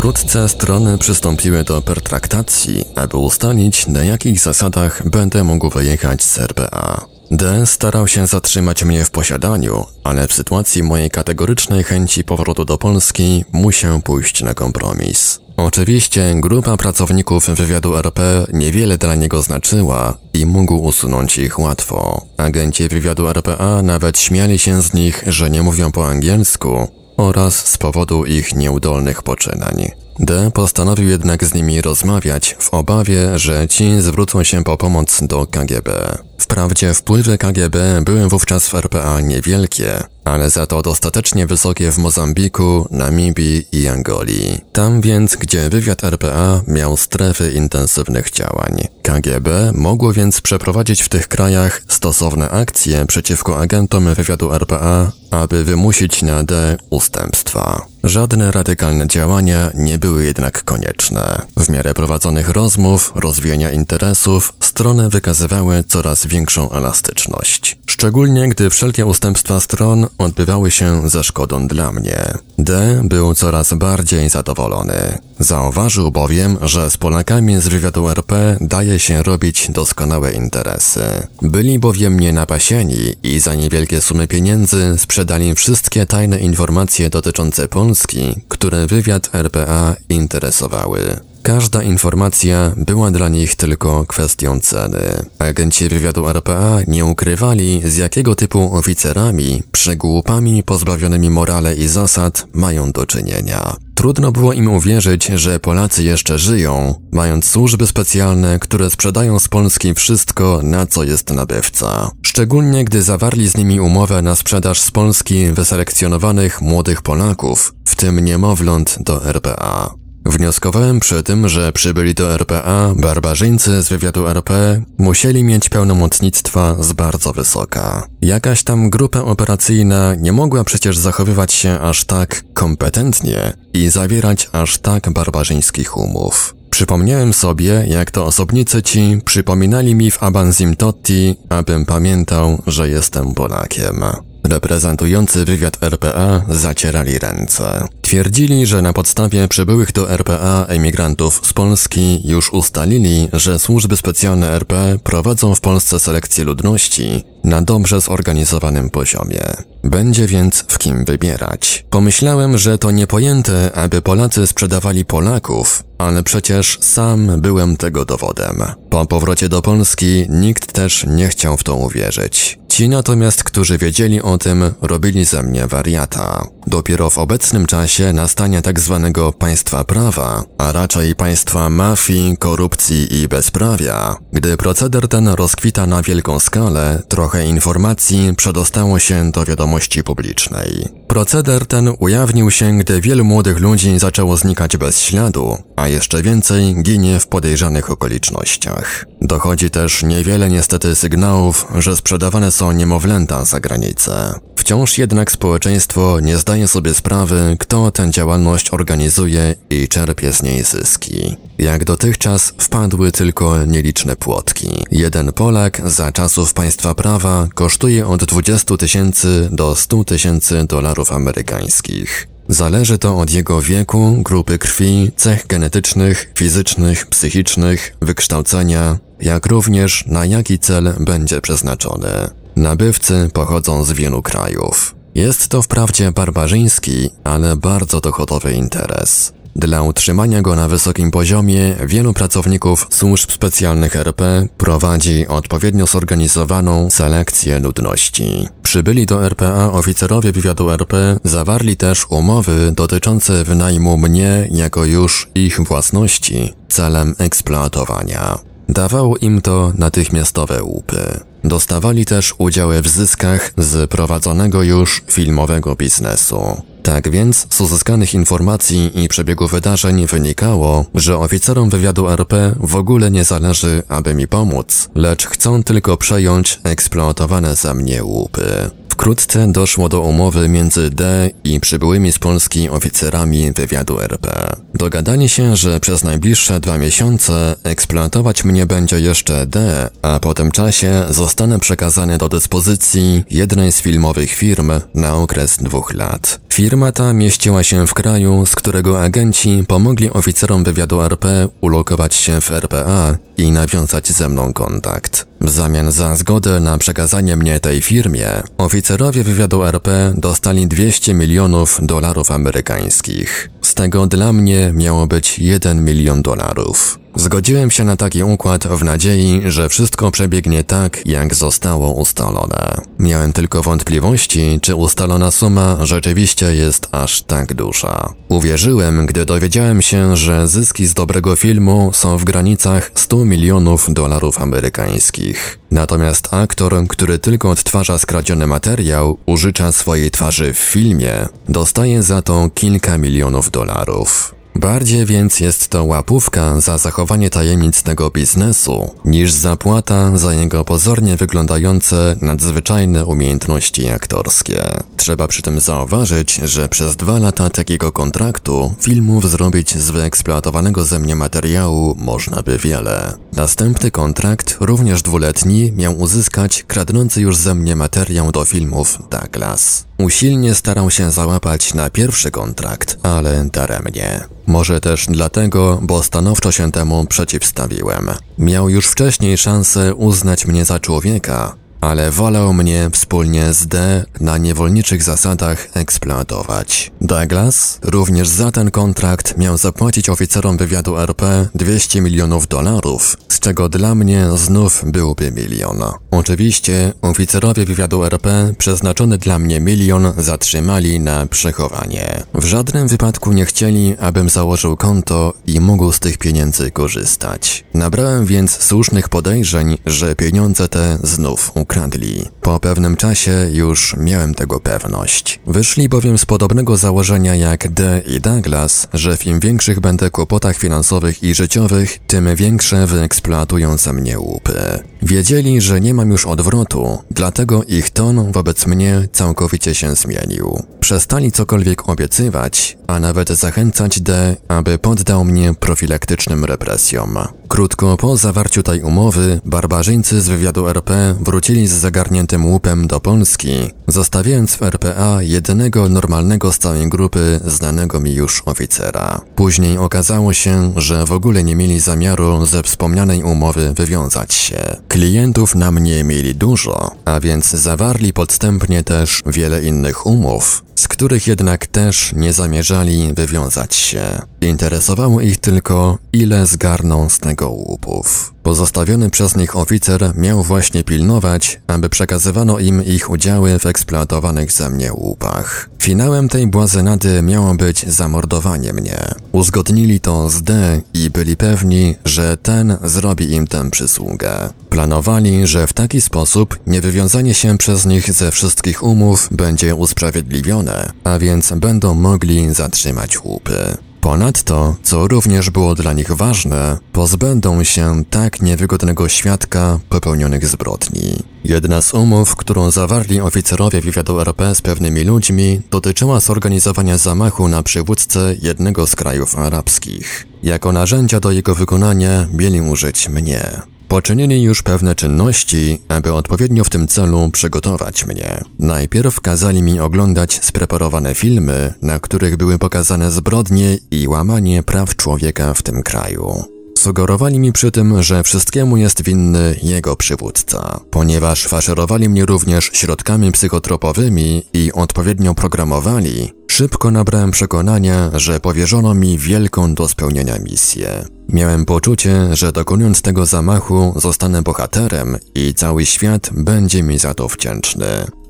Wkrótce strony przystąpiły do pertraktacji, aby ustalić, na jakich zasadach będę mógł wyjechać z RPA. D starał się zatrzymać mnie w posiadaniu, ale w sytuacji mojej kategorycznej chęci powrotu do Polski musiał pójść na kompromis. Oczywiście grupa pracowników wywiadu RP niewiele dla niego znaczyła i mógł usunąć ich łatwo. Agenci wywiadu RPA nawet śmiali się z nich, że nie mówią po angielsku, oraz z powodu ich nieudolnych poczynań. D postanowił jednak z nimi rozmawiać w obawie, że ci zwrócą się po pomoc do KGB. Wprawdzie wpływy KGB były wówczas w RPA niewielkie, ale za to dostatecznie wysokie w Mozambiku, Namibii i Angolii. Tam więc, gdzie wywiad RPA miał strefy intensywnych działań. KGB mogło więc przeprowadzić w tych krajach stosowne akcje przeciwko agentom wywiadu RPA, aby wymusić na D ustępstwa. Żadne radykalne działania nie były jednak konieczne. W miarę prowadzonych rozmów, rozwijania interesów, strony wykazywały coraz większą elastyczność. Szczególnie gdy wszelkie ustępstwa stron odbywały się ze szkodą dla mnie. D był coraz bardziej zadowolony. Zauważył bowiem, że z Polakami z wywiadu RP daje się robić doskonałe interesy. Byli bowiem nienapasieni i za niewielkie sumy pieniędzy sprzedali wszystkie tajne informacje dotyczące Polski, które wywiad RPA interesowały. Każda informacja była dla nich tylko kwestią ceny. Agenci wywiadu RPA nie ukrywali, z jakiego typu oficerami, przegłupami pozbawionymi morale i zasad mają do czynienia. Trudno było im uwierzyć, że Polacy jeszcze żyją, mając służby specjalne, które sprzedają z Polski wszystko, na co jest nabywca. Szczególnie gdy zawarli z nimi umowę na sprzedaż z Polski wyselekcjonowanych młodych Polaków, w tym niemowląt do RPA. Wnioskowałem przy tym, że przybyli do RPA barbarzyńcy z wywiadu RP musieli mieć pełnomocnictwa z bardzo wysoka. Jakaś tam grupa operacyjna nie mogła przecież zachowywać się aż tak kompetentnie i zawierać aż tak barbarzyńskich umów. Przypomniałem sobie, jak to osobnicy ci przypominali mi w Abanzim Totti, abym pamiętał, że jestem Polakiem. Reprezentujący wywiad RPA zacierali ręce. Twierdzili, że na podstawie przybyłych do RPA emigrantów z Polski już ustalili, że służby specjalne RP prowadzą w Polsce selekcję ludności na dobrze zorganizowanym poziomie. Będzie więc w kim wybierać. Pomyślałem, że to niepojęte, aby Polacy sprzedawali Polaków, ale przecież sam byłem tego dowodem. Po powrocie do Polski nikt też nie chciał w to uwierzyć. Ci natomiast, którzy wiedzieli o tym, robili ze mnie wariata. Dopiero w obecnym czasie nastania tak zwanego państwa prawa, a raczej państwa mafii, korupcji i bezprawia, gdy proceder ten rozkwita na wielką skalę, trochę informacji przedostało się do wiadomości publicznej. Proceder ten ujawnił się, gdy wielu młodych ludzi zaczęło znikać bez śladu, a jeszcze więcej ginie w podejrzanych okolicznościach. Dochodzi też niewiele niestety sygnałów, że sprzedawane są niemowlęta za granicę. Wciąż jednak społeczeństwo nie zdaje sobie sprawy, kto tę działalność organizuje i czerpie z niej zyski. Jak dotychczas wpadły tylko nieliczne płotki. Jeden Polak za czasów państwa prawa kosztuje od 20 tysięcy do 100 tysięcy dolarów amerykańskich. Zależy to od jego wieku, grupy krwi, cech genetycznych, fizycznych, psychicznych, wykształcenia, jak również na jaki cel będzie przeznaczony. Nabywcy pochodzą z wielu krajów. Jest to wprawdzie barbarzyński, ale bardzo dochodowy interes. Dla utrzymania go na wysokim poziomie wielu pracowników służb specjalnych RP prowadzi odpowiednio zorganizowaną selekcję ludności. Przybyli do RPA oficerowie wywiadu RP zawarli też umowy dotyczące wynajmu mnie jako już ich własności celem eksploatowania. Dawało im to natychmiastowe łupy. Dostawali też udziały w zyskach z prowadzonego już filmowego biznesu. Tak więc z uzyskanych informacji i przebiegu wydarzeń wynikało, że oficerom wywiadu RP w ogóle nie zależy, aby mi pomóc, lecz chcą tylko przejąć eksploatowane za mnie łupy. Wkrótce doszło do umowy między D i przybyłymi z Polski oficerami wywiadu RP. Dogadanie się, że przez najbliższe dwa miesiące eksploatować mnie będzie jeszcze D, a po tym czasie zostanę przekazany do dyspozycji jednej z filmowych firm na okres dwóch lat. Firma ta mieściła się w kraju, z którego agenci pomogli oficerom wywiadu RP ulokować się w RPA i nawiązać ze mną kontakt. W zamian za zgodę na przekazanie mnie tej firmie, oficerowie wywiadu RP dostali 200 milionów dolarów amerykańskich. Z tego dla mnie miało być 1 milion dolarów. Zgodziłem się na taki układ w nadziei, że wszystko przebiegnie tak, jak zostało ustalone. Miałem tylko wątpliwości, czy ustalona suma rzeczywiście jest aż tak duża. Uwierzyłem, gdy dowiedziałem się, że zyski z dobrego filmu są w granicach 100 milionów dolarów amerykańskich. Natomiast aktor, który tylko odtwarza skradziony materiał, użycza swojej twarzy w filmie, dostaje za to kilka milionów dolarów. Bardziej więc jest to łapówka za zachowanie tajemnic tego biznesu, niż zapłata za jego pozornie wyglądające nadzwyczajne umiejętności aktorskie. Trzeba przy tym zauważyć, że przez dwa lata takiego kontraktu filmów zrobić z wyeksploatowanego ze mnie materiału można by wiele. Następny kontrakt, również dwuletni, miał uzyskać kradnący już ze mnie materiał do filmów Douglas. Usilnie starał się załapać na pierwszy kontrakt, ale daremnie. Może też dlatego, bo stanowczo się temu przeciwstawiłem. Miał już wcześniej szansę uznać mnie za człowieka, ale wolał mnie wspólnie z D na niewolniczych zasadach eksploatować. Douglas również za ten kontrakt miał zapłacić oficerom wywiadu RP 200 milionów dolarów, z czego dla mnie znów byłby milion. Oczywiście oficerowie wywiadu RP przeznaczony dla mnie milion zatrzymali na przechowanie. W żadnym wypadku nie chcieli, abym założył konto i mógł z tych pieniędzy korzystać. Nabrałem więc słusznych podejrzeń, że pieniądze te znów ukradli. Po pewnym czasie już miałem tego pewność. Wyszli bowiem z podobnego założenia jak D i Douglas, że w im większych będę kłopotach finansowych i życiowych, tym większe wyeksploatują ze mnie łupy. Wiedzieli, że nie mam już odwrotu, dlatego ich ton wobec mnie całkowicie się zmienił. Przestali cokolwiek obiecywać, a nawet zachęcać D, aby poddał mnie profilaktycznym represjom. Krótko po zawarciu tej umowy, barbarzyńcy z wywiadu RP wrócili z zagarniętym łupem do Polski, zostawiając w RPA jedynego normalnego z całej grupy znanego mi już oficera. Później okazało się, że w ogóle nie mieli zamiaru ze wspomnianej umowy wywiązać się. Klientów na mnie mieli dużo, a więc zawarli podstępnie też wiele innych umów, z których jednak też nie zamierzali wywiązać się. Interesowało ich tylko, ile zgarną z tego łupów. Pozostawiony przez nich oficer miał właśnie pilnować, aby przekazywano im ich udziały w eksploatowanych ze mnie łupach. Finałem tej błazenady miało być zamordowanie mnie. Uzgodnili to z D i byli pewni, że ten zrobi im tę przysługę. Planowali, że w taki sposób niewywiązanie się przez nich ze wszystkich umów będzie usprawiedliwione, a więc będą mogli zatrzymać łupy. Ponadto, co również było dla nich ważne, pozbędą się tak niewygodnego świadka popełnionych zbrodni. Jedna z umów, którą zawarli oficerowie wywiadu RP z pewnymi ludźmi, dotyczyła zorganizowania zamachu na przywódcę jednego z krajów arabskich. Jako narzędzia do jego wykonania mieli użyć mnie. Poczynili już pewne czynności, aby odpowiednio w tym celu przygotować mnie. Najpierw kazali mi oglądać spreparowane filmy, na których były pokazane zbrodnie i łamanie praw człowieka w tym kraju. Sugerowali mi przy tym, że wszystkiemu jest winny jego przywódca, ponieważ faszerowali mnie również środkami psychotropowymi i odpowiednio programowali, szybko nabrałem przekonania, że powierzono mi wielką do spełnienia misję. Miałem poczucie, że dokonując tego zamachu zostanę bohaterem i cały świat będzie mi za to wdzięczny.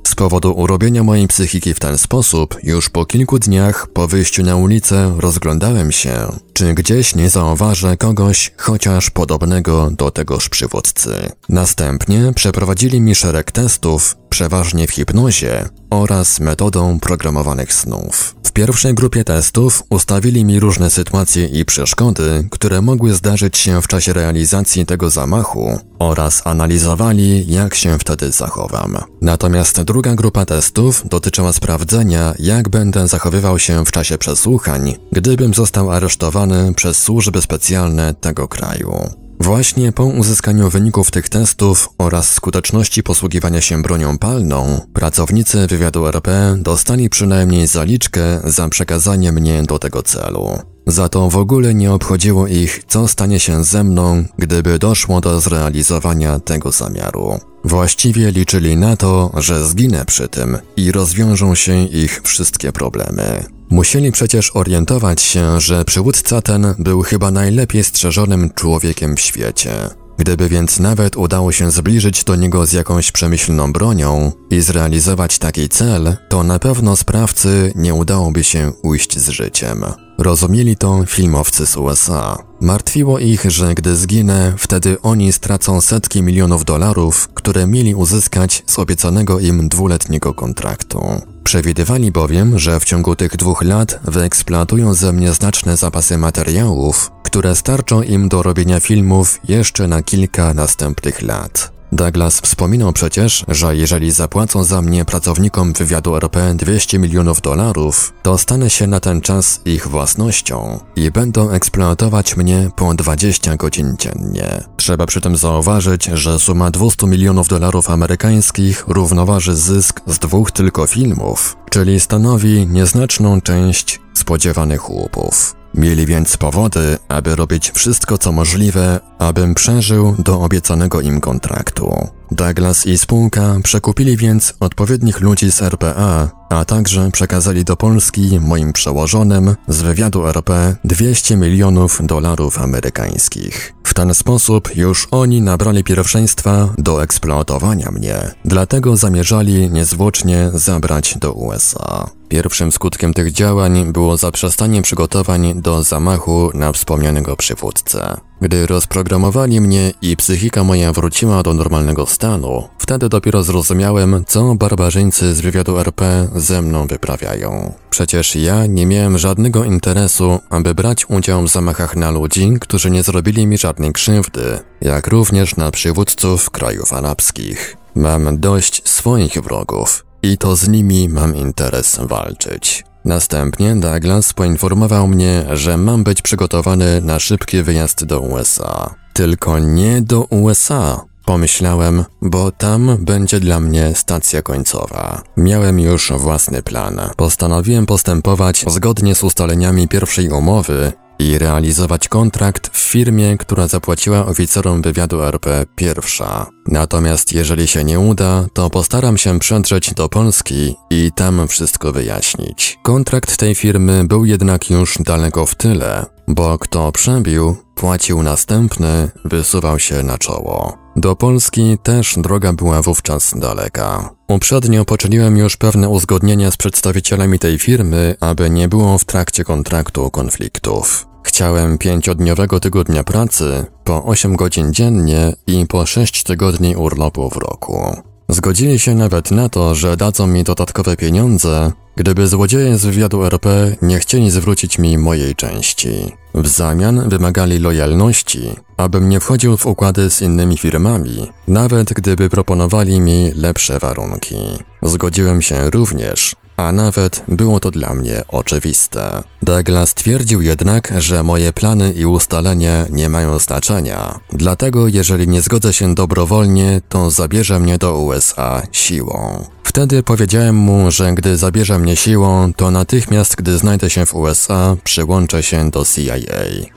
Z powodu urobienia mojej psychiki w ten sposób, już po kilku dniach po wyjściu na ulicę rozglądałem się czy gdzieś nie zauważę kogoś chociaż podobnego do tegoż przywódcy. Następnie przeprowadzili mi szereg testów, przeważnie w hipnozie oraz metodą programowanych snów. W pierwszej grupie testów ustawili mi różne sytuacje i przeszkody, które mogły zdarzyć się w czasie realizacji tego zamachu oraz analizowali, jak się wtedy zachowam. Natomiast druga grupa testów dotyczyła sprawdzenia, jak będę zachowywał się w czasie przesłuchań, gdybym został aresztowany przez służby specjalne tego kraju. Właśnie po uzyskaniu wyników tych testów oraz skuteczności posługiwania się bronią palną, pracownicy wywiadu RP dostali przynajmniej zaliczkę za przekazanie mnie do tego celu. Za to w ogóle nie obchodziło ich, co stanie się ze mną, gdyby doszło do zrealizowania tego zamiaru. Właściwie liczyli na to, że zginę przy tym i rozwiążą się ich wszystkie problemy. Musieli przecież orientować się, że przywódca ten był chyba najlepiej strzeżonym człowiekiem w świecie. Gdyby więc nawet udało się zbliżyć do niego z jakąś przemyślną bronią i zrealizować taki cel, to na pewno sprawcy nie udałoby się ujść z życiem. Rozumieli to filmowcy z USA. Martwiło ich, że gdy zginę, wtedy oni stracą setki milionów dolarów, które mieli uzyskać z obiecanego im dwuletniego kontraktu. Przewidywali bowiem, że w ciągu tych dwóch lat wyeksploatują ze mnie znaczne zapasy materiałów, które starczą im do robienia filmów jeszcze na kilka następnych lat. Douglas wspominał przecież, że jeżeli zapłacą za mnie pracownikom wywiadu RP 200 milionów dolarów, to stanę się na ten czas ich własnością i będą eksploatować mnie po 20 godzin dziennie. Trzeba przy tym zauważyć, że suma 200 milionów dolarów amerykańskich równoważy zysk z dwóch tylko filmów, czyli stanowi nieznaczną część spodziewanych łupów. Mieli więc powody, aby robić wszystko co możliwe, abym przeżył do obiecanego im kontraktu. Douglas i spółka przekupili więc odpowiednich ludzi z RPA, a także przekazali do Polski moim przełożonym z wywiadu RP 200 milionów dolarów amerykańskich. W ten sposób już oni nabrali pierwszeństwa do eksploatowania mnie, dlatego zamierzali niezwłocznie zabrać do USA. Pierwszym skutkiem tych działań było zaprzestanie przygotowań do zamachu na wspomnianego przywódcę. Gdy rozprogramowali mnie i psychika moja wróciła do normalnego stanu, wtedy dopiero zrozumiałem, co barbarzyńcy z wywiadu RP ze mną wyprawiają. Przecież ja nie miałem żadnego interesu, aby brać udział w zamachach na ludzi, którzy nie zrobili mi żadnej krzywdy, jak również na przywódców krajów arabskich. Mam dość swoich wrogów i to z nimi mam interes walczyć. Następnie Douglas poinformował mnie, że mam być przygotowany na szybki wyjazd do USA. Tylko nie do USA, pomyślałem, bo tam będzie dla mnie stacja końcowa. Miałem już własny plan. Postanowiłem postępować zgodnie z ustaleniami pierwszej umowy i realizować kontrakt w firmie, która zapłaciła oficerom wywiadu RP pierwsza. Natomiast jeżeli się nie uda, to postaram się przedrzeć do Polski i tam wszystko wyjaśnić. Kontrakt tej firmy był jednak już daleko w tyle, bo kto przebił, płacił następny, wysuwał się na czoło. Do Polski też droga była wówczas daleka. Uprzednio poczyniłem już pewne uzgodnienia z przedstawicielami tej firmy, aby nie było w trakcie kontraktu konfliktów. Chciałem pięciodniowego tygodnia pracy, po 8 godzin dziennie i po 6 tygodni urlopu w roku. Zgodzili się nawet na to, że dadzą mi dodatkowe pieniądze, gdyby złodzieje z wywiadu RP nie chcieli zwrócić mi mojej części. W zamian wymagali lojalności, abym nie wchodził w układy z innymi firmami, nawet gdyby proponowali mi lepsze warunki. Zgodziłem się również, a nawet było to dla mnie oczywiste. Douglas twierdził jednak, że moje plany i ustalenia nie mają znaczenia, dlatego jeżeli nie zgodzę się dobrowolnie, to zabierze mnie do USA siłą. Wtedy powiedziałem mu, że gdy zabierze mnie siłą, to natychmiast, gdy znajdę się w USA, przyłączę się do CIA.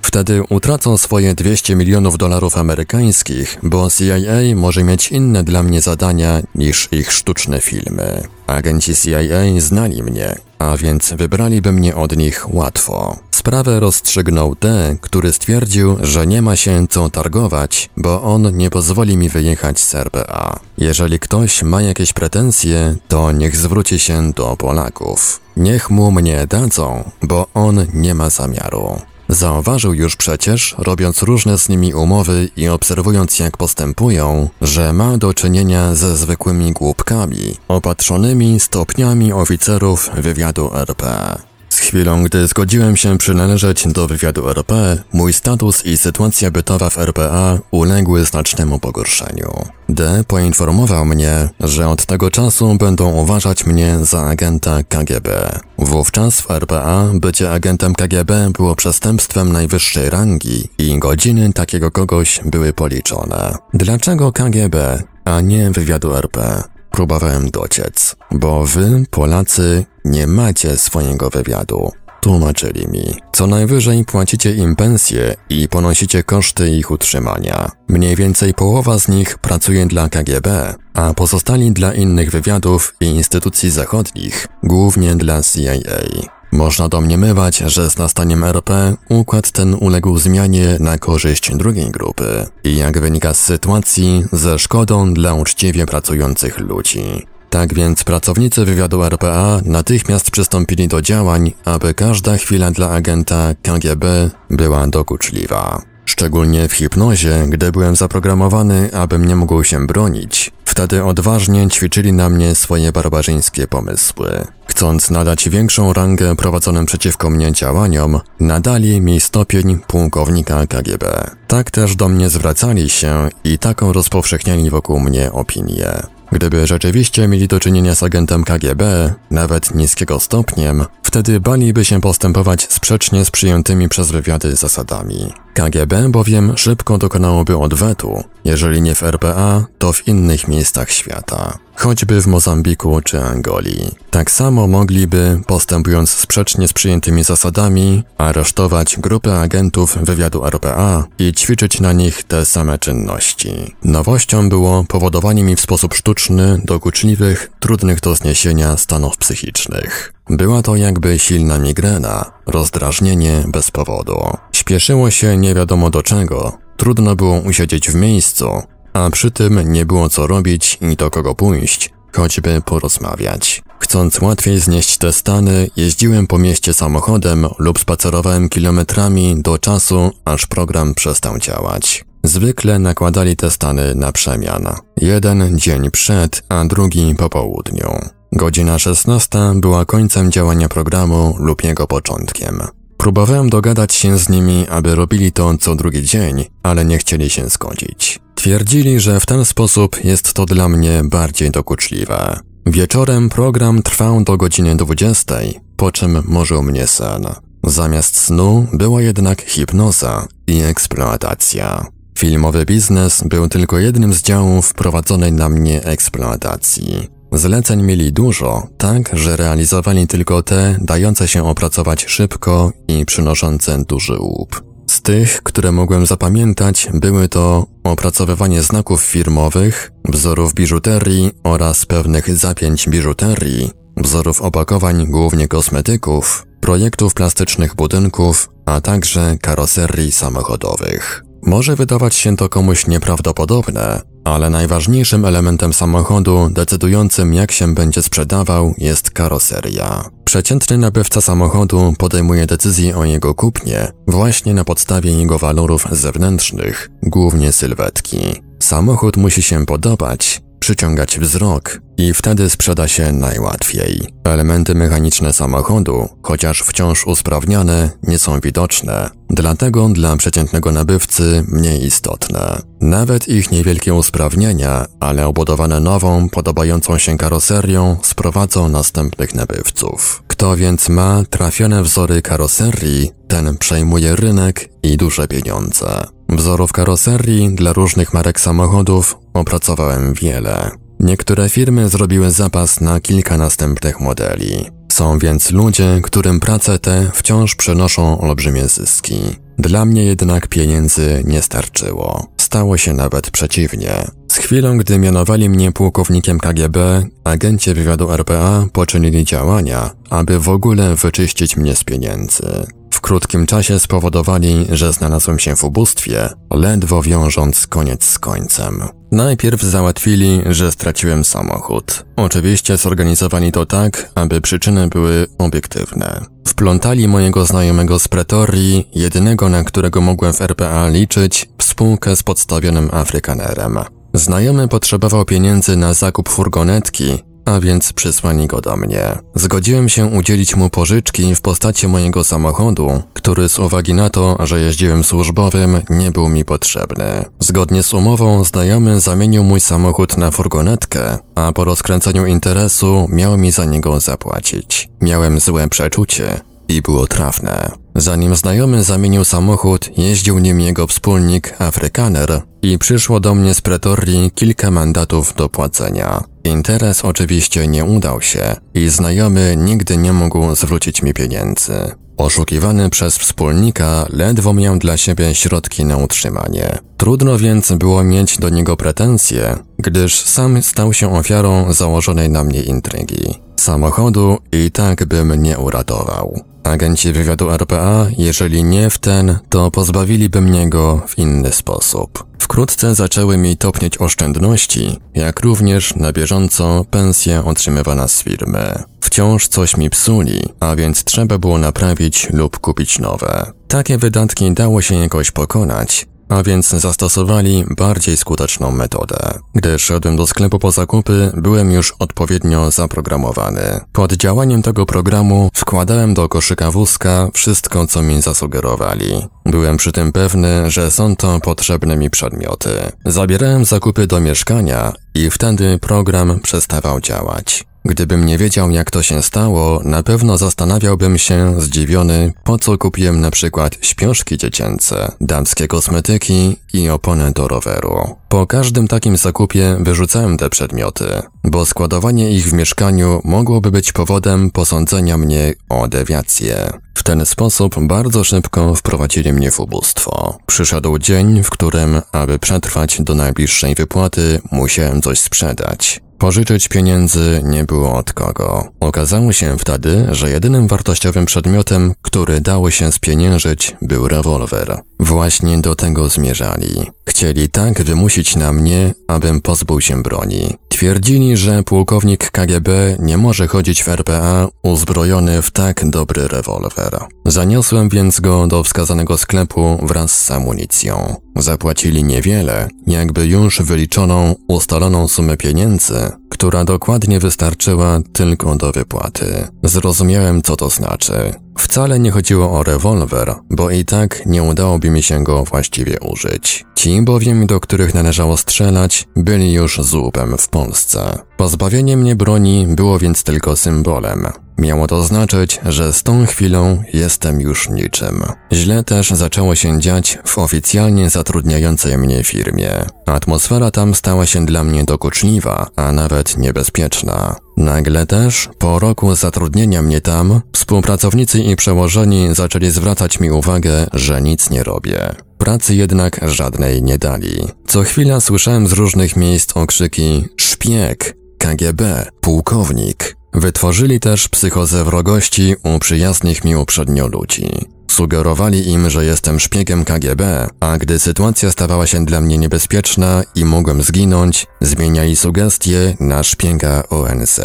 Wtedy utracą swoje 200 milionów dolarów amerykańskich, bo CIA może mieć inne dla mnie zadania niż ich sztuczne filmy. Agenci CIA znali mnie, a więc wybraliby mnie od nich łatwo. Sprawę rozstrzygnął D, który stwierdził, że nie ma się co targować, bo on nie pozwoli mi wyjechać z RPA. Jeżeli ktoś ma jakieś pretensje, to niech zwróci się do Polaków. Niech mu mnie dadzą, bo on nie ma zamiaru. Zauważył już przecież, robiąc różne z nimi umowy i obserwując jak postępują, że ma do czynienia ze zwykłymi głupkami, opatrzonymi stopniami oficerów wywiadu RP. Chwilą, gdy zgodziłem się przynależeć do wywiadu RP, mój status i sytuacja bytowa w RPA uległy znacznemu pogorszeniu. D poinformował mnie, że od tego czasu będą uważać mnie za agenta KGB. Wówczas w RPA bycie agentem KGB było przestępstwem najwyższej rangi i godziny takiego kogoś były policzone. Dlaczego KGB, a nie wywiadu RP? Próbowałem dociec, bo wy, Polacy, nie macie swojego wywiadu. Tłumaczyli mi. Co najwyżej płacicie im pensje i ponosicie koszty ich utrzymania. Mniej więcej połowa z nich pracuje dla KGB, a pozostali dla innych wywiadów i instytucji zachodnich, głównie dla CIA. Można domniemywać, że z nastaniem RP układ ten uległ zmianie na korzyść drugiej grupy i jak wynika z sytuacji, ze szkodą dla uczciwie pracujących ludzi. Tak więc pracownicy wywiadu RPA natychmiast przystąpili do działań, aby każda chwila dla agenta KGB była dokuczliwa. Szczególnie w hipnozie, gdy byłem zaprogramowany, abym nie mógł się bronić, wtedy odważnie ćwiczyli na mnie swoje barbarzyńskie pomysły. Chcąc nadać większą rangę prowadzonym przeciwko mnie działaniom, nadali mi stopień pułkownika KGB. Tak też do mnie zwracali się i taką rozpowszechniali wokół mnie opinię. Gdyby rzeczywiście mieli do czynienia z agentem KGB, nawet niskiego stopniem, wtedy baliby się postępować sprzecznie z przyjętymi przez wywiady zasadami. KGB bowiem szybko dokonałoby odwetu, jeżeli nie w RPA, to w innych miejscach świata choćby w Mozambiku czy Angolii. Tak samo mogliby, postępując sprzecznie z przyjętymi zasadami, aresztować grupę agentów wywiadu RPA i ćwiczyć na nich te same czynności. Nowością było powodowanie mi w sposób sztuczny dokuczliwych, trudnych do zniesienia stanów psychicznych. Była to jakby silna migrena, rozdrażnienie bez powodu. Śpieszyło się nie wiadomo do czego, trudno było usiedzieć w miejscu, a przy tym nie było co robić i do kogo pójść, choćby porozmawiać. Chcąc łatwiej znieść te stany, jeździłem po mieście samochodem lub spacerowałem kilometrami do czasu, aż program przestał działać. Zwykle nakładali te stany na przemian. Jeden dzień przed, a drugi po południu. Godzina 16 była końcem działania programu lub jego początkiem. Próbowałem dogadać się z nimi, aby robili to co drugi dzień, ale nie chcieli się zgodzić. Twierdzili, że w ten sposób jest to dla mnie bardziej dokuczliwe. Wieczorem program trwał do godziny 20, po czym morzył mnie sen. Zamiast snu była jednak hipnoza i eksploatacja. Filmowy biznes był tylko jednym z działów prowadzonej na mnie eksploatacji. Zleceń mieli dużo, tak, że realizowali tylko te dające się opracować szybko i przynoszące duży łup. Z tych, które mogłem zapamiętać, były to opracowywanie znaków firmowych, wzorów biżuterii oraz pewnych zapięć biżuterii, wzorów opakowań głównie kosmetyków, projektów plastycznych budynków, a także karoserii samochodowych. Może wydawać się to komuś nieprawdopodobne, ale najważniejszym elementem samochodu, decydującym jak się będzie sprzedawał, jest karoseria. Przeciętny nabywca samochodu podejmuje decyzję o jego kupnie właśnie na podstawie jego walorów zewnętrznych, głównie sylwetki. Samochód musi się podobać, przyciągać wzrok i wtedy sprzeda się najłatwiej. Elementy mechaniczne samochodu, chociaż wciąż usprawniane, nie są widoczne, dlatego dla przeciętnego nabywcy mniej istotne. Nawet ich niewielkie usprawnienia, ale obudowane nową, podobającą się karoserią, sprowadzą następnych nabywców. Kto więc ma trafione wzory karoserii, ten przejmuje rynek i duże pieniądze. Wzorów karoserii dla różnych marek samochodów opracowałem wiele. Niektóre firmy zrobiły zapas na kilka następnych modeli. Są więc ludzie, którym prace te wciąż przynoszą olbrzymie zyski. Dla mnie jednak pieniędzy nie starczyło. Stało się nawet przeciwnie. Z chwilą, gdy mianowali mnie pułkownikiem KGB, agenci wywiadu RPA poczynili działania, aby w ogóle wyczyścić mnie z pieniędzy krótkim czasie spowodowali, że znalazłem się w ubóstwie, ledwo wiążąc koniec z końcem. Najpierw załatwili, że straciłem samochód. Oczywiście zorganizowali to tak, aby przyczyny były obiektywne. Wplątali mojego znajomego z Pretorii, jedynego na którego mogłem w RPA liczyć, w spółkę z podstawionym Afrykanerem. Znajomy potrzebował pieniędzy na zakup furgonetki, a więc przysłani go do mnie. Zgodziłem się udzielić mu pożyczki w postaci mojego samochodu, który z uwagi na to, że jeździłem służbowym, nie był mi potrzebny. Zgodnie z umową znajomy zamienił mój samochód na furgonetkę, a po rozkręceniu interesu miał mi za niego zapłacić. Miałem złe przeczucie, i było trafne. Zanim znajomy zamienił samochód, jeździł nim jego wspólnik Afrykaner i przyszło do mnie z pretorii kilka mandatów do płacenia. Interes oczywiście nie udał się i znajomy nigdy nie mógł zwrócić mi pieniędzy. Oszukiwany przez wspólnika ledwo miał dla siebie środki na utrzymanie. Trudno więc było mieć do niego pretensje, gdyż sam stał się ofiarą założonej na mnie intrygi. Samochodu i tak bym nie uratował. Agenci wywiadu RPA, jeżeli nie w ten, to pozbawiliby mnie go w inny sposób. Wkrótce zaczęły mi topnieć oszczędności, jak również na bieżąco pensja otrzymywana z firmy. Wciąż coś mi psuli, a więc trzeba było naprawić lub kupić nowe. Takie wydatki dało się jakoś pokonać, a więc zastosowali bardziej skuteczną metodę. Gdy szedłem do sklepu po zakupy, byłem już odpowiednio zaprogramowany. Pod działaniem tego programu wkładałem do koszyka wózka wszystko, co mi zasugerowali. Byłem przy tym pewny, że są to potrzebne mi przedmioty. Zabierałem zakupy do mieszkania i wtedy program przestawał działać. Gdybym nie wiedział, jak to się stało, na pewno zastanawiałbym się, zdziwiony, po co kupiłem na przykład śpiążki dziecięce, damskie kosmetyki i oponę do roweru. Po każdym takim zakupie wyrzucałem te przedmioty, bo składowanie ich w mieszkaniu mogłoby być powodem posądzenia mnie o dewiację. W ten sposób bardzo szybko wprowadzili mnie w ubóstwo. Przyszedł dzień, w którym, aby przetrwać do najbliższej wypłaty, musiałem coś sprzedać. Pożyczyć pieniędzy nie było od kogo. Okazało się wtedy, że jedynym wartościowym przedmiotem, który dało się spieniężyć, był rewolwer. Właśnie do tego zmierzali. Chcieli tak wymusić na mnie, abym pozbył się broni. Twierdzili, że pułkownik KGB nie może chodzić w RPA uzbrojony w tak dobry rewolwer. Zaniosłem więc go do wskazanego sklepu wraz z amunicją. Zapłacili niewiele, jakby już wyliczoną, ustaloną sumę pieniędzy, która dokładnie wystarczyła tylko do wypłaty. Zrozumiałem, co to znaczy. Wcale nie chodziło o rewolwer, bo i tak nie udałoby mi się go właściwie użyć. Ci bowiem, do których należało strzelać, byli już złupem w Polsce. Pozbawienie mnie broni było więc tylko symbolem. Miało to znaczyć, że z tą chwilą jestem już niczym. Źle też zaczęło się dziać w oficjalnie zatrudniającej mnie firmie. Atmosfera tam stała się dla mnie dokuczliwa, a nawet niebezpieczna. Nagle też, po roku zatrudnienia mnie tam, współpracownicy i przełożeni zaczęli zwracać mi uwagę, że nic nie robię. Pracy jednak żadnej nie dali. Co chwila słyszałem z różnych miejsc okrzyki szpieg, KGB, pułkownik. Wytworzyli też psychozę wrogości u przyjaznych mi uprzednio ludzi. Sugerowali im, że jestem szpiegiem KGB, a gdy sytuacja stawała się dla mnie niebezpieczna i mogłem zginąć, zmieniali sugestie na szpiega ONZ.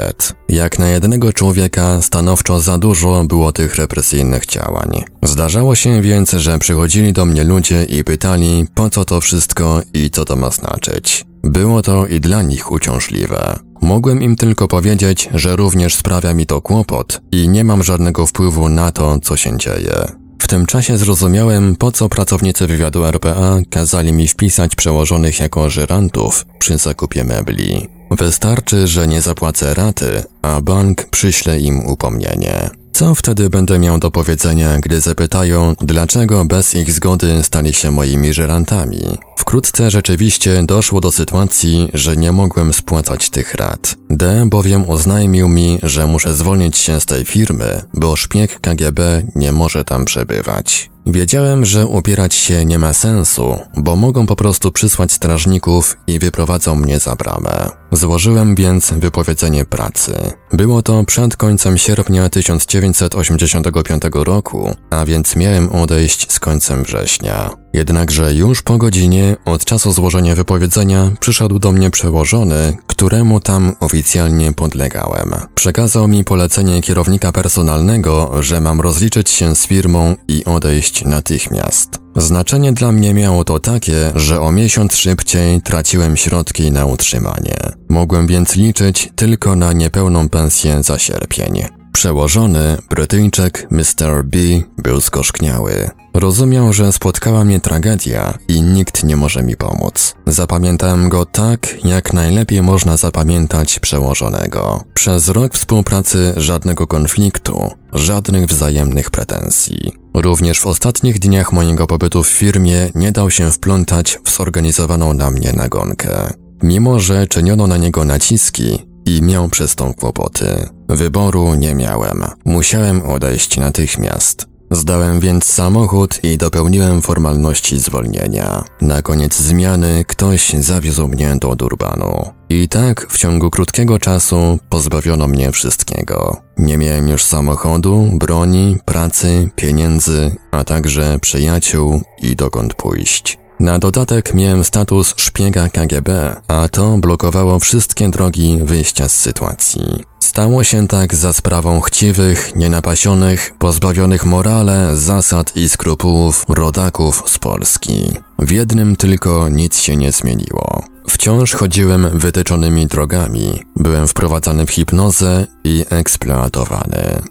Jak na jednego człowieka stanowczo za dużo było tych represyjnych działań. Zdarzało się więc, że przychodzili do mnie ludzie i pytali, po co to wszystko i co to ma znaczyć. Było to i dla nich uciążliwe. Mogłem im tylko powiedzieć, że również sprawia mi to kłopot i nie mam żadnego wpływu na to, co się dzieje. W tym czasie zrozumiałem, po co pracownicy wywiadu RPA kazali mi wpisać przełożonych jako żyrantów przy zakupie mebli. Wystarczy, że nie zapłacę raty, a bank przyśle im upomnienie. Co wtedy będę miał do powiedzenia, gdy zapytają, dlaczego bez ich zgody stali się moimi żerantami? Wkrótce rzeczywiście doszło do sytuacji, że nie mogłem spłacać tych rat. D bowiem oznajmił mi, że muszę zwolnić się z tej firmy, bo szpieg KGB nie może tam przebywać. Wiedziałem, że upierać się nie ma sensu, bo mogą po prostu przysłać strażników i wyprowadzą mnie za bramę. Złożyłem więc wypowiedzenie pracy. Było to przed końcem sierpnia 1985 roku, a więc miałem odejść z końcem września. Jednakże już po godzinie od czasu złożenia wypowiedzenia przyszedł do mnie przełożony, któremu tam oficjalnie podlegałem. Przekazał mi polecenie kierownika personalnego, że mam rozliczyć się z firmą i odejść natychmiast. Znaczenie dla mnie miało to takie, że o miesiąc szybciej traciłem środki na utrzymanie. Mogłem więc liczyć tylko na niepełną pensję za sierpień. Przełożony, Brytyjczyk Mr. B był skoszkniały. Rozumiał, że spotkała mnie tragedia i nikt nie może mi pomóc. Zapamiętałem go tak, jak najlepiej można zapamiętać przełożonego. Przez rok współpracy żadnego konfliktu, żadnych wzajemnych pretensji. Również w ostatnich dniach mojego pobytu w firmie nie dał się wplątać w zorganizowaną na mnie nagonkę. Mimo, że czyniono na niego naciski i miał przez tą kłopoty. Wyboru nie miałem. Musiałem odejść natychmiast. Zdałem więc samochód i dopełniłem formalności zwolnienia. Na koniec zmiany ktoś zawiózł mnie do Durbanu. I tak w ciągu krótkiego czasu pozbawiono mnie wszystkiego. Nie miałem już samochodu, broni, pracy, pieniędzy, a także przyjaciół i dokąd pójść. Na dodatek miałem status szpiega KGB, a to blokowało wszystkie drogi wyjścia z sytuacji. Stało się tak za sprawą chciwych, nienapasionych, pozbawionych morale, zasad i skrupułów rodaków z Polski. W jednym tylko nic się nie zmieniło. Wciąż chodziłem wytyczonymi drogami, byłem wprowadzany w hipnozę i eksploatowany.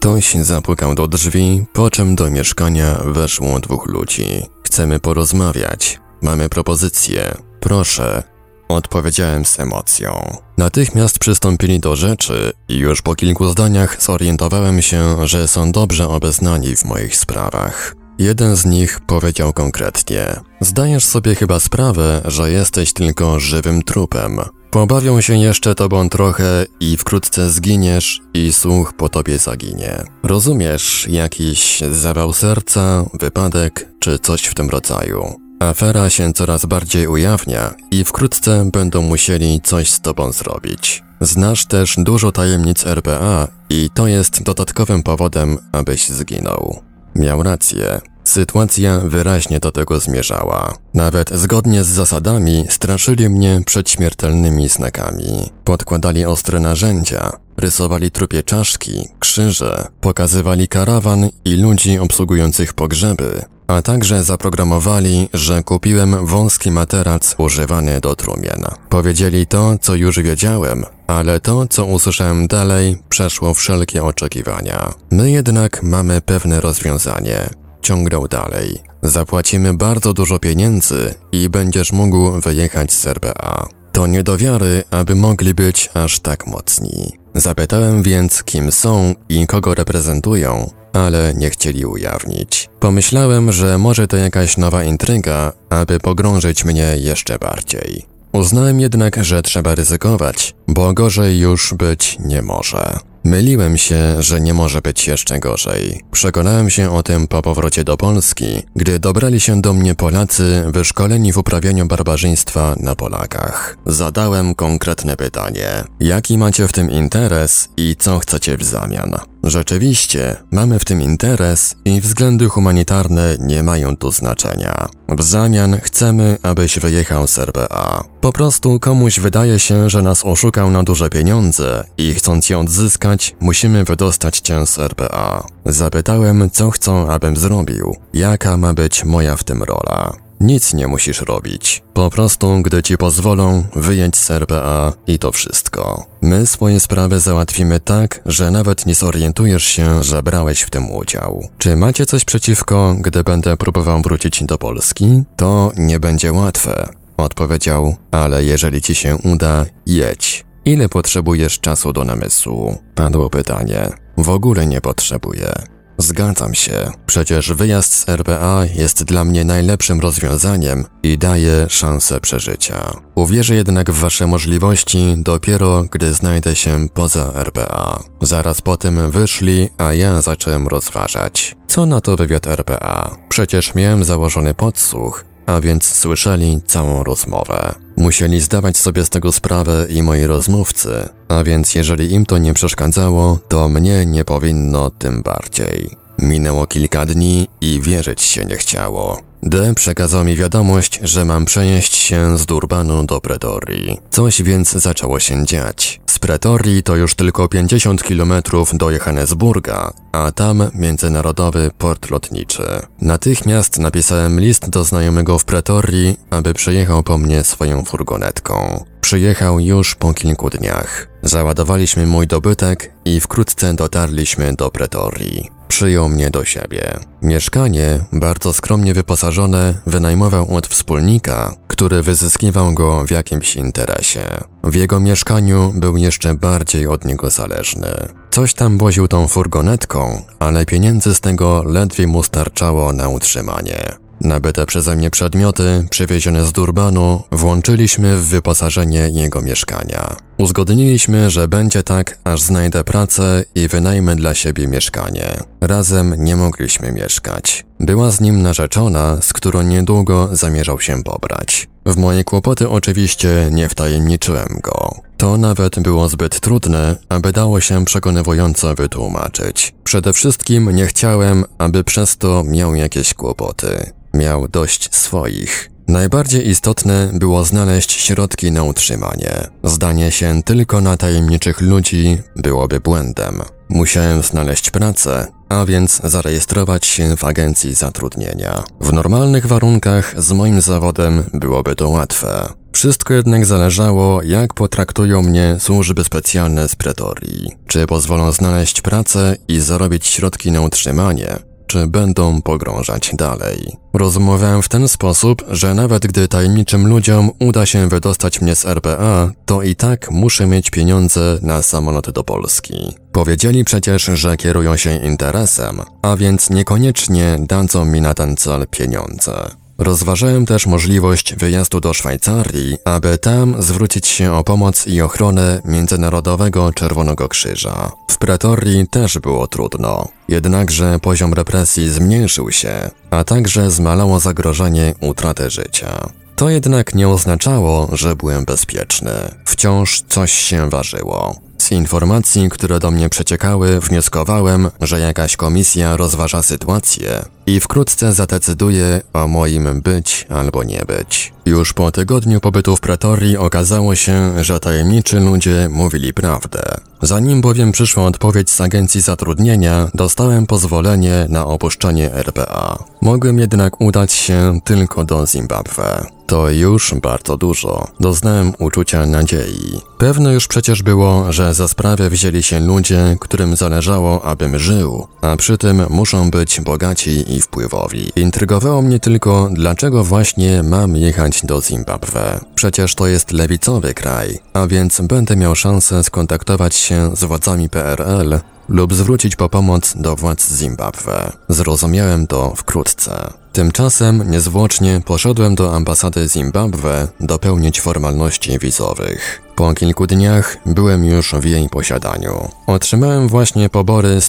Ktoś zapukał do drzwi, po czym do mieszkania weszło dwóch ludzi. Chcemy porozmawiać. Mamy propozycję. Proszę. Odpowiedziałem z emocją. Natychmiast przystąpili do rzeczy i już po kilku zdaniach zorientowałem się, że są dobrze obeznani w moich sprawach. Jeden z nich powiedział konkretnie: Zdajesz sobie chyba sprawę, że jesteś tylko żywym trupem. Pobawią się jeszcze tobą trochę i wkrótce zginiesz i słuch po tobie zaginie. Rozumiesz jakiś zawał serca, wypadek czy coś w tym rodzaju. Afera się coraz bardziej ujawnia i wkrótce będą musieli coś z tobą zrobić. Znasz też dużo tajemnic RPA i to jest dodatkowym powodem, abyś zginął. Miał rację. Sytuacja wyraźnie do tego zmierzała. Nawet zgodnie z zasadami straszyli mnie przed śmiertelnymi znakami. Podkładali ostre narzędzia, rysowali trupie czaszki, krzyże, pokazywali karawan i ludzi obsługujących pogrzeby, a także zaprogramowali, że kupiłem wąski materac używany do trumien. Powiedzieli to, co już wiedziałem, ale to, co usłyszałem dalej, przeszło wszelkie oczekiwania. My jednak mamy pewne rozwiązanie. Ciągnął dalej. Zapłacimy bardzo dużo pieniędzy i będziesz mógł wyjechać z RBA. To nie do wiary, aby mogli być aż tak mocni. Zapytałem więc, kim są i kogo reprezentują, ale nie chcieli ujawnić. Pomyślałem, że może to jakaś nowa intryga, aby pogrążyć mnie jeszcze bardziej. Uznałem jednak, że trzeba ryzykować, bo gorzej już być nie może. Myliłem się, że nie może być jeszcze gorzej. Przekonałem się o tym po powrocie do Polski, gdy dobrali się do mnie Polacy wyszkoleni w uprawianiu barbarzyństwa na Polakach. Zadałem konkretne pytanie: jaki macie w tym interes i co chcecie w zamian? Rzeczywiście, mamy w tym interes i względy humanitarne nie mają tu znaczenia. W zamian chcemy, abyś wyjechał z RBA. Po prostu komuś wydaje się, że nas oszukał na duże pieniądze i chcąc je odzyskać, musimy wydostać cię z RBA. Zapytałem, co chcą, abym zrobił, jaka ma być moja w tym rola. Nic nie musisz robić. Po prostu, gdy ci pozwolą, wyjedź z RPA i to wszystko. My swoje sprawy załatwimy tak, że nawet nie zorientujesz się, że brałeś w tym udział. Czy macie coś przeciwko, gdy będę próbował wrócić do Polski? To nie będzie łatwe. Odpowiedział, ale jeżeli ci się uda, jedź. Ile potrzebujesz czasu do namysłu? Padło pytanie. W ogóle nie potrzebuję. Zgadzam się. Przecież wyjazd z RPA jest dla mnie najlepszym rozwiązaniem i daje szansę przeżycia. Uwierzę jednak w wasze możliwości dopiero, gdy znajdę się poza RPA. Zaraz po tym wyszli, a ja zacząłem rozważać. Co na to wywiad RPA? Przecież miałem założony podsłuch, a więc słyszeli całą rozmowę. Musieli zdawać sobie z tego sprawę i moi rozmówcy, a więc jeżeli im to nie przeszkadzało, to mnie nie powinno tym bardziej. Minęło kilka dni i wierzyć się nie chciało. D przekazał mi wiadomość, że mam przenieść się z Durbanu do Pretorii. Coś więc zaczęło się dziać. Z Pretorii to już tylko 50 km do Johannesburga, a tam międzynarodowy port lotniczy. Natychmiast napisałem list do znajomego w Pretorii, aby przyjechał po mnie swoją furgonetką. Przyjechał już po kilku dniach. Załadowaliśmy mój dobytek i wkrótce dotarliśmy do Pretorii. Przyjął mnie do siebie. Mieszkanie, bardzo skromnie wyposażone, wynajmował od wspólnika, który wyzyskiwał go w jakimś interesie. W jego mieszkaniu był jeszcze bardziej od niego zależny. Coś tam woził tą furgonetką, ale pieniędzy z tego ledwie mu starczało na utrzymanie. Nabyte przeze mnie przedmioty, przywiezione z Durbanu, włączyliśmy w wyposażenie jego mieszkania. Uzgodniliśmy, że będzie tak, aż znajdę pracę i wynajmę dla siebie mieszkanie. Razem nie mogliśmy mieszkać. Była z nim narzeczona, z którą niedługo zamierzał się pobrać. W moje kłopoty oczywiście nie wtajemniczyłem go. To nawet było zbyt trudne, aby dało się przekonywująco wytłumaczyć. Przede wszystkim nie chciałem, aby przez to miał jakieś kłopoty. Miał dość swoich. Najbardziej istotne było znaleźć środki na utrzymanie. Zdanie się tylko na tajemniczych ludzi byłoby błędem. Musiałem znaleźć pracę, a więc zarejestrować się w agencji zatrudnienia. W normalnych warunkach z moim zawodem byłoby to łatwe. Wszystko jednak zależało, jak potraktują mnie służby specjalne z Pretorii. Czy pozwolą znaleźć pracę i zarobić środki na utrzymanie, czy będą pogrążać dalej. Rozmawiałem w ten sposób, że nawet gdy tajemniczym ludziom uda się wydostać mnie z RPA, to i tak muszę mieć pieniądze na samolot do Polski. Powiedzieli przecież, że kierują się interesem, a więc niekoniecznie dadzą mi na ten cel pieniądze. Rozważałem też możliwość wyjazdu do Szwajcarii, aby tam zwrócić się o pomoc i ochronę Międzynarodowego Czerwonego Krzyża. W Pretorii też było trudno, jednakże poziom represji zmniejszył się, a także zmalało zagrożenie utraty życia. To jednak nie oznaczało, że byłem bezpieczny. Wciąż coś się ważyło. Z informacji, które do mnie przeciekały, wnioskowałem, że jakaś komisja rozważa sytuację i wkrótce zadecyduje o moim być albo nie być. Już po tygodniu pobytu w Pretorii okazało się, że tajemniczy ludzie mówili prawdę. Zanim bowiem przyszła odpowiedź z agencji zatrudnienia, dostałem pozwolenie na opuszczenie RPA. Mogłem jednak udać się tylko do Zimbabwe. To już bardzo dużo. Doznałem uczucia nadziei. Pewne już przecież było, że za sprawę wzięli się ludzie, którym zależało, abym żył, a przy tym muszą być bogaci i wpływowi. Intrygowało mnie tylko, dlaczego właśnie mam jechać do Zimbabwe. Przecież to jest lewicowy kraj, a więc będę miał szansę skontaktować się z władzami PRL lub zwrócić po pomoc do władz Zimbabwe. Zrozumiałem to wkrótce. Tymczasem niezwłocznie poszedłem do ambasady Zimbabwe dopełnić formalności wizowych. Po kilku dniach byłem już w jej posiadaniu. Otrzymałem właśnie pobory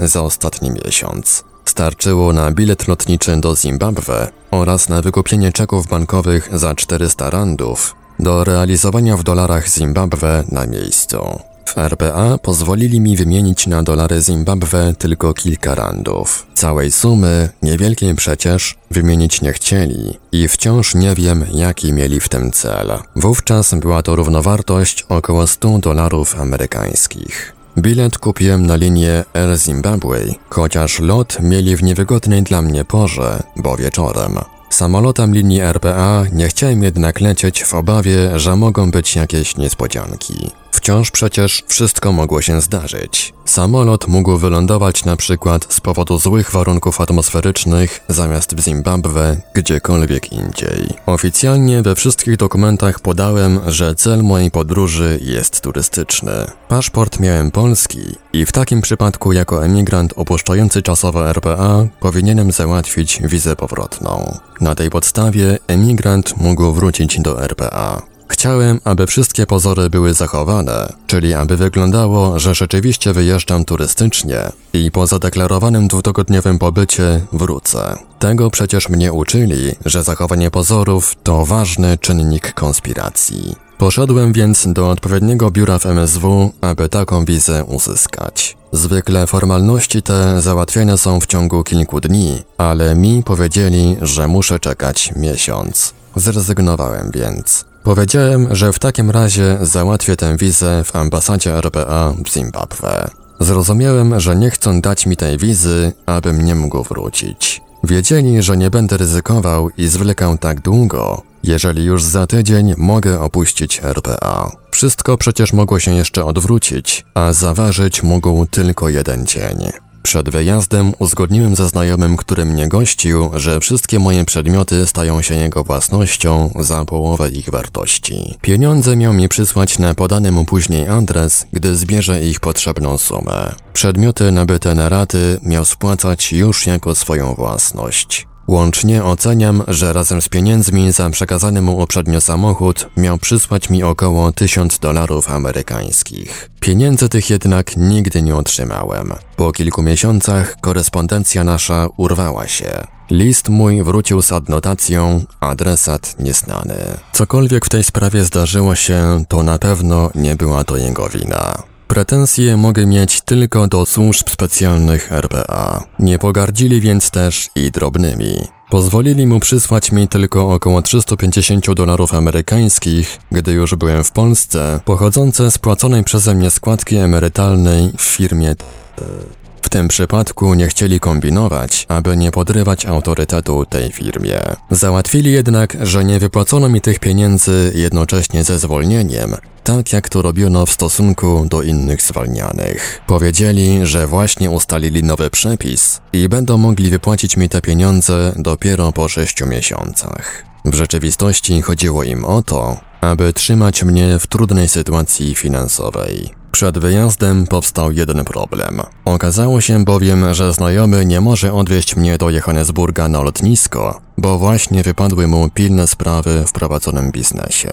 za ostatni miesiąc. Starczyło na bilet lotniczy do Zimbabwe oraz na wykupienie czeków bankowych za 400 randów do realizowania w dolarach Zimbabwe na miejscu. W RPA pozwolili mi wymienić na dolary Zimbabwe tylko kilka randów. Całej sumy, niewielkiej przecież, wymienić nie chcieli i wciąż nie wiem, jaki mieli w tym cel. Wówczas była to równowartość około 100 dolarów amerykańskich. Bilet kupiłem na linię Air Zimbabwe, chociaż lot mieli w niewygodnej dla mnie porze, bo wieczorem. Samolotem linii RPA nie chciałem jednak lecieć w obawie, że mogą być jakieś niespodzianki. Wciąż przecież wszystko mogło się zdarzyć. Samolot mógł wylądować na przykład z powodu złych warunków atmosferycznych zamiast w Zimbabwe gdziekolwiek indziej. Oficjalnie we wszystkich dokumentach podałem, że cel mojej podróży jest turystyczny. Paszport miałem polski i w takim przypadku jako emigrant opuszczający czasowo RPA powinienem załatwić wizę powrotną. Na tej podstawie emigrant mógł wrócić do RPA. Chciałem, aby wszystkie pozory były zachowane, czyli aby wyglądało, że rzeczywiście wyjeżdżam turystycznie i po zadeklarowanym dwutygodniowym pobycie wrócę. Tego przecież mnie uczyli, że zachowanie pozorów to ważny czynnik konspiracji. Poszedłem więc do odpowiedniego biura w MSW, aby taką wizę uzyskać. Zwykle formalności te załatwiane są w ciągu kilku dni, ale mi powiedzieli, że muszę czekać miesiąc. Zrezygnowałem więc. Powiedziałem, że w takim razie załatwię tę wizę w ambasadzie RPA w Zimbabwe. Zrozumiałem, że nie chcą dać mi tej wizy, abym nie mógł wrócić. Wiedzieli, że nie będę ryzykował i zwlekał tak długo, jeżeli już za tydzień mogę opuścić RPA. Wszystko przecież mogło się jeszcze odwrócić, a zaważyć mógł tylko jeden dzień. Przed wyjazdem uzgodniłem ze znajomym, który mnie gościł, że wszystkie moje przedmioty stają się jego własnością za połowę ich wartości. Pieniądze miał mi przysłać na podany mu później adres, gdy zbierze ich potrzebną sumę. Przedmioty nabyte na raty miał spłacać już jako swoją własność. Łącznie oceniam, że razem z pieniędzmi za przekazany mu uprzednio samochód miał przysłać mi około 1000 dolarów amerykańskich. Pieniędzy tych jednak nigdy nie otrzymałem. Po kilku miesiącach korespondencja nasza urwała się. List mój wrócił z adnotacją adresat nieznany. Cokolwiek w tej sprawie zdarzyło się, to na pewno nie była to jego wina. Pretensje mogę mieć tylko do służb specjalnych RPA. Nie pogardzili więc też i drobnymi. Pozwolili mu przysłać mi tylko około 350 dolarów amerykańskich, gdy już byłem w Polsce, pochodzące z płaconej przeze mnie składki emerytalnej w firmie w tym przypadku nie chcieli kombinować, aby nie podrywać autorytetu tej firmie. Załatwili jednak, że nie wypłacono mi tych pieniędzy jednocześnie ze zwolnieniem, tak jak to robiono w stosunku do innych zwalnianych. Powiedzieli, że właśnie ustalili nowy przepis i będą mogli wypłacić mi te pieniądze dopiero po sześciu miesiącach. W rzeczywistości chodziło im o to, aby trzymać mnie w trudnej sytuacji finansowej. Przed wyjazdem powstał jeden problem. Okazało się bowiem, że znajomy nie może odwieźć mnie do Johannesburga na lotnisko, bo właśnie wypadły mu pilne sprawy w prowadzonym biznesie.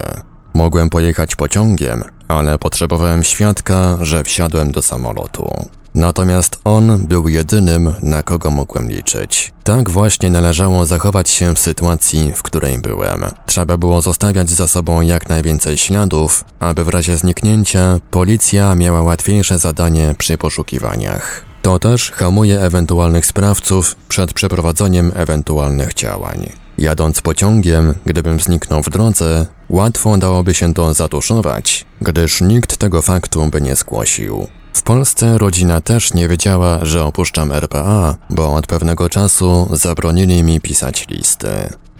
Mogłem pojechać pociągiem, ale potrzebowałem świadka, że wsiadłem do samolotu. Natomiast on był jedynym, na kogo mogłem liczyć. Tak właśnie należało zachować się w sytuacji, w której byłem. Trzeba było zostawiać za sobą jak najwięcej śladów, aby w razie zniknięcia policja miała łatwiejsze zadanie przy poszukiwaniach. To też hamuje ewentualnych sprawców przed przeprowadzeniem ewentualnych działań. Jadąc pociągiem, gdybym zniknął w drodze, łatwo dałoby się to zatuszować, gdyż nikt tego faktu by nie zgłosił. W Polsce rodzina też nie wiedziała, że opuszczam RPA, bo od pewnego czasu zabronili mi pisać listy.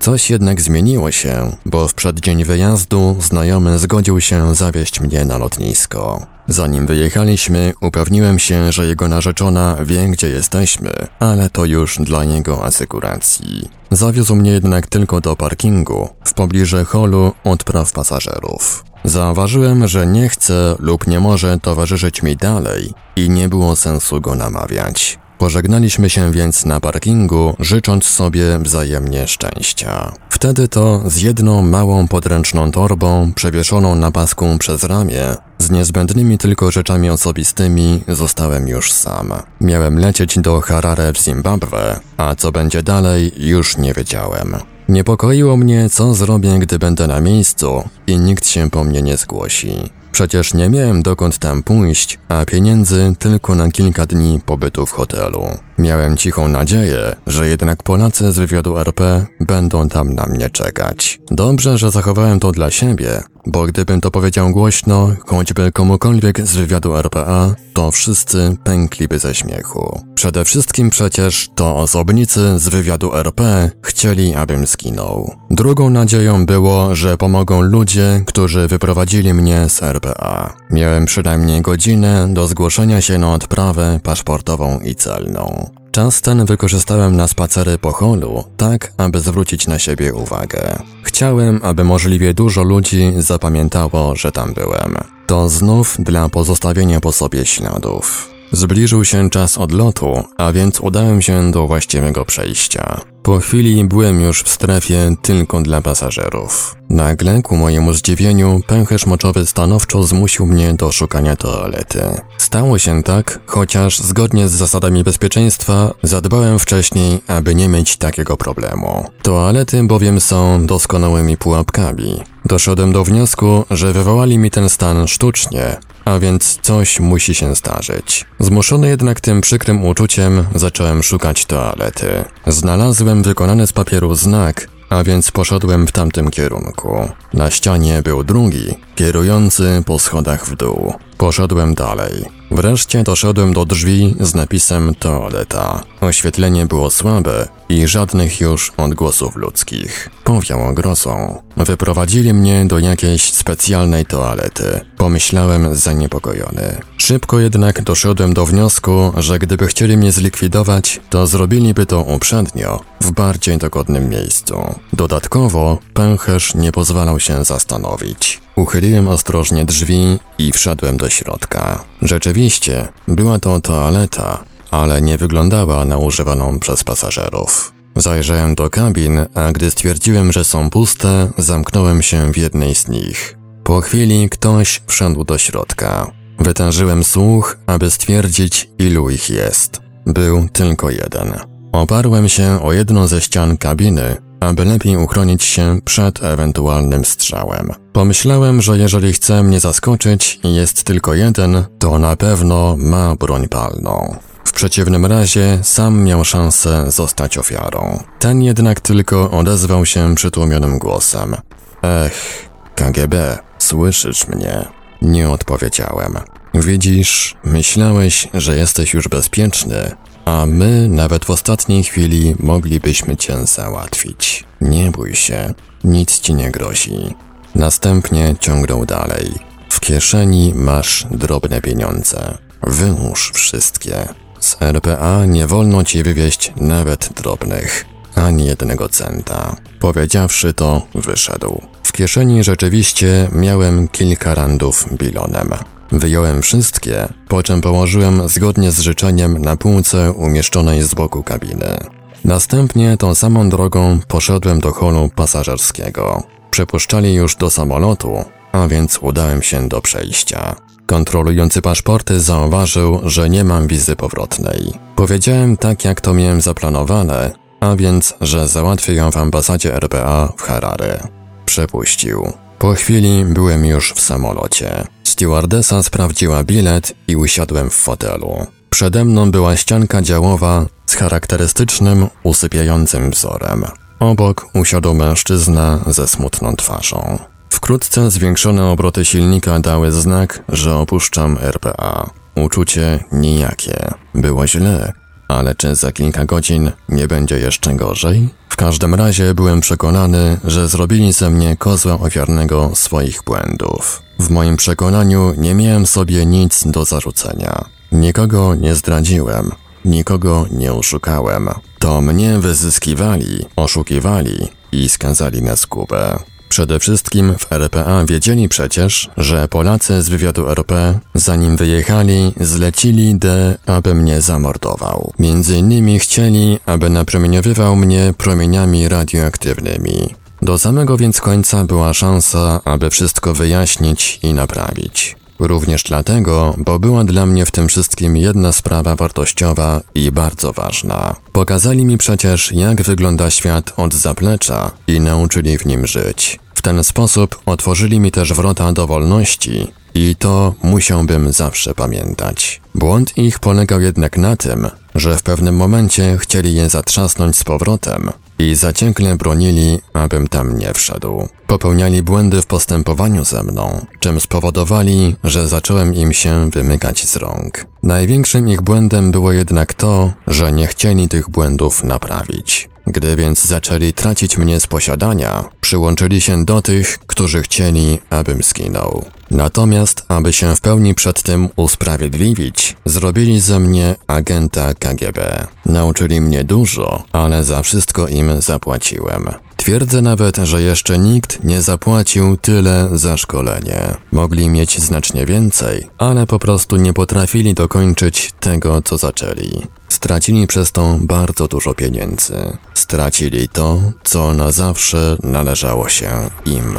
Coś jednak zmieniło się, bo w przeddzień wyjazdu znajomy zgodził się zawieźć mnie na lotnisko. Zanim wyjechaliśmy, upewniłem się, że jego narzeczona wie, gdzie jesteśmy, ale to już dla niego asykuracji. Zawiózł mnie jednak tylko do parkingu, w pobliżu holu odpraw pasażerów. Zauważyłem, że nie chce lub nie może towarzyszyć mi dalej i nie było sensu go namawiać. Pożegnaliśmy się więc na parkingu, życząc sobie wzajemnie szczęścia. Wtedy to z jedną małą podręczną torbą przewieszoną na pasku przez ramię, z niezbędnymi tylko rzeczami osobistymi, zostałem już sam. Miałem lecieć do Harare w Zimbabwe, a co będzie dalej, już nie wiedziałem. Niepokoiło mnie, co zrobię, gdy będę na miejscu i nikt się po mnie nie zgłosi. Przecież nie miałem dokąd tam pójść, a pieniędzy tylko na kilka dni pobytu w hotelu. Miałem cichą nadzieję, że jednak Polacy z wywiadu RP będą tam na mnie czekać. Dobrze, że zachowałem to dla siebie, bo gdybym to powiedział głośno, choćby komukolwiek z wywiadu RPA, to wszyscy pękliby ze śmiechu. Przede wszystkim przecież to osobnicy z wywiadu RP chcieli, abym zginął. Drugą nadzieją było, że pomogą ludzie, którzy wyprowadzili mnie z RP RPA. Miałem przynajmniej godzinę do zgłoszenia się na odprawę paszportową i celną. Czas ten wykorzystałem na spacery po holu, tak aby zwrócić na siebie uwagę. Chciałem, aby możliwie dużo ludzi zapamiętało, że tam byłem. To znów dla pozostawienia po sobie śladów. Zbliżył się czas odlotu, a więc udałem się do właściwego przejścia. Po chwili byłem już w strefie tylko dla pasażerów. Nagle, ku mojemu zdziwieniu, pęcherz moczowy stanowczo zmusił mnie do szukania toalety. Stało się tak, chociaż zgodnie z zasadami bezpieczeństwa zadbałem wcześniej, aby nie mieć takiego problemu. Toalety bowiem są doskonałymi pułapkami. Doszedłem do wniosku, że wywołali mi ten stan sztucznie, a więc coś musi się zdarzyć. Zmuszony jednak tym przykrym uczuciem, zacząłem szukać toalety. Znalazłem wykonany z papieru znak, a więc poszedłem w tamtym kierunku. Na ścianie był drugi, kierujący po schodach w dół. Poszedłem dalej. Wreszcie doszedłem do drzwi z napisem toaleta. Oświetlenie było słabe i żadnych już odgłosów ludzkich. Powiało grosą. Wyprowadzili mnie do jakiejś specjalnej toalety. Pomyślałem zaniepokojony. Szybko jednak doszedłem do wniosku, że gdyby chcieli mnie zlikwidować, to zrobiliby to uprzednio, w bardziej dogodnym miejscu. Dodatkowo pęcherz nie pozwalał się zastanowić. Uchyliłem ostrożnie drzwi i wszedłem do środka. Rzeczywiście, była to toaleta, ale nie wyglądała na używaną przez pasażerów. Zajrzałem do kabin, a gdy stwierdziłem, że są puste, zamknąłem się w jednej z nich. Po chwili ktoś wszedł do środka. Wytężyłem słuch, aby stwierdzić, ilu ich jest. Był tylko jeden. Oparłem się o jedną ze ścian kabiny, aby lepiej uchronić się przed ewentualnym strzałem. Pomyślałem, że jeżeli chce mnie zaskoczyć i jest tylko jeden, to na pewno ma broń palną. W przeciwnym razie sam miał szansę zostać ofiarą. Ten jednak tylko odezwał się przytłumionym głosem. Ech, KGB, słyszysz mnie? Nie odpowiedziałem. Widzisz, myślałeś, że jesteś już bezpieczny, a my nawet w ostatniej chwili moglibyśmy cię załatwić. Nie bój się, nic ci nie grozi. Następnie ciągnął dalej. W kieszeni masz drobne pieniądze. Wyłóż wszystkie. Z RPA nie wolno ci wywieźć nawet drobnych, ani jednego centa. Powiedziawszy to, wyszedł. W kieszeni rzeczywiście miałem kilka randów bilonem. Wyjąłem wszystkie, po czym położyłem zgodnie z życzeniem na półce umieszczonej z boku kabiny. Następnie tą samą drogą poszedłem do holu pasażerskiego. Przepuszczali już do samolotu, a więc udałem się do przejścia. Kontrolujący paszporty zauważył, że nie mam wizy powrotnej. Powiedziałem tak, jak to miałem zaplanowane, a więc, że załatwię ją w ambasadzie RPA w Harare. Przepuścił. Po chwili byłem już w samolocie. Stewardesa sprawdziła bilet i usiadłem w fotelu. Przede mną była ścianka działowa z charakterystycznym, usypiającym wzorem. Obok usiadł mężczyzna ze smutną twarzą. Wkrótce zwiększone obroty silnika dały znak, że opuszczam RPA. Uczucie nijakie. Było źle, ale czy za kilka godzin nie będzie jeszcze gorzej? W każdym razie byłem przekonany, że zrobili ze mnie kozła ofiarnego swoich błędów. W moim przekonaniu nie miałem sobie nic do zarzucenia. Nikogo nie zdradziłem, nikogo nie oszukałem. To mnie wyzyskiwali, oszukiwali i skazali na skubę. Przede wszystkim w RPA wiedzieli przecież, że Polacy z wywiadu RP, zanim wyjechali, zlecili D, aby mnie zamordował. Między innymi chcieli, aby napromieniowywał mnie promieniami radioaktywnymi. Do samego więc końca była szansa, aby wszystko wyjaśnić i naprawić. Również dlatego, bo była dla mnie w tym wszystkim jedna sprawa wartościowa i bardzo ważna. Pokazali mi przecież, jak wygląda świat od zaplecza i nauczyli w nim żyć. Ten sposób otworzyli mi też wrota do wolności i to musiałbym zawsze pamiętać. Błąd ich polegał jednak na tym, że w pewnym momencie chcieli je zatrzasnąć z powrotem i zaciekle bronili, abym tam nie wszedł. Popełniali błędy w postępowaniu ze mną, czym spowodowali, że zacząłem im się wymykać z rąk. Największym ich błędem było jednak to, że nie chcieli tych błędów naprawić. Gdy więc zaczęli tracić mnie z posiadania, przyłączyli się do tych, którzy chcieli, abym skinął. Natomiast, aby się w pełni przed tym usprawiedliwić, zrobili ze mnie agenta KGB. Nauczyli mnie dużo, ale za wszystko im zapłaciłem. Twierdzę nawet, że jeszcze nikt nie zapłacił tyle za szkolenie. Mogli mieć znacznie więcej, ale po prostu nie potrafili dokończyć tego, co zaczęli. Stracili przez to bardzo dużo pieniędzy. Stracili to, co na zawsze należało się im.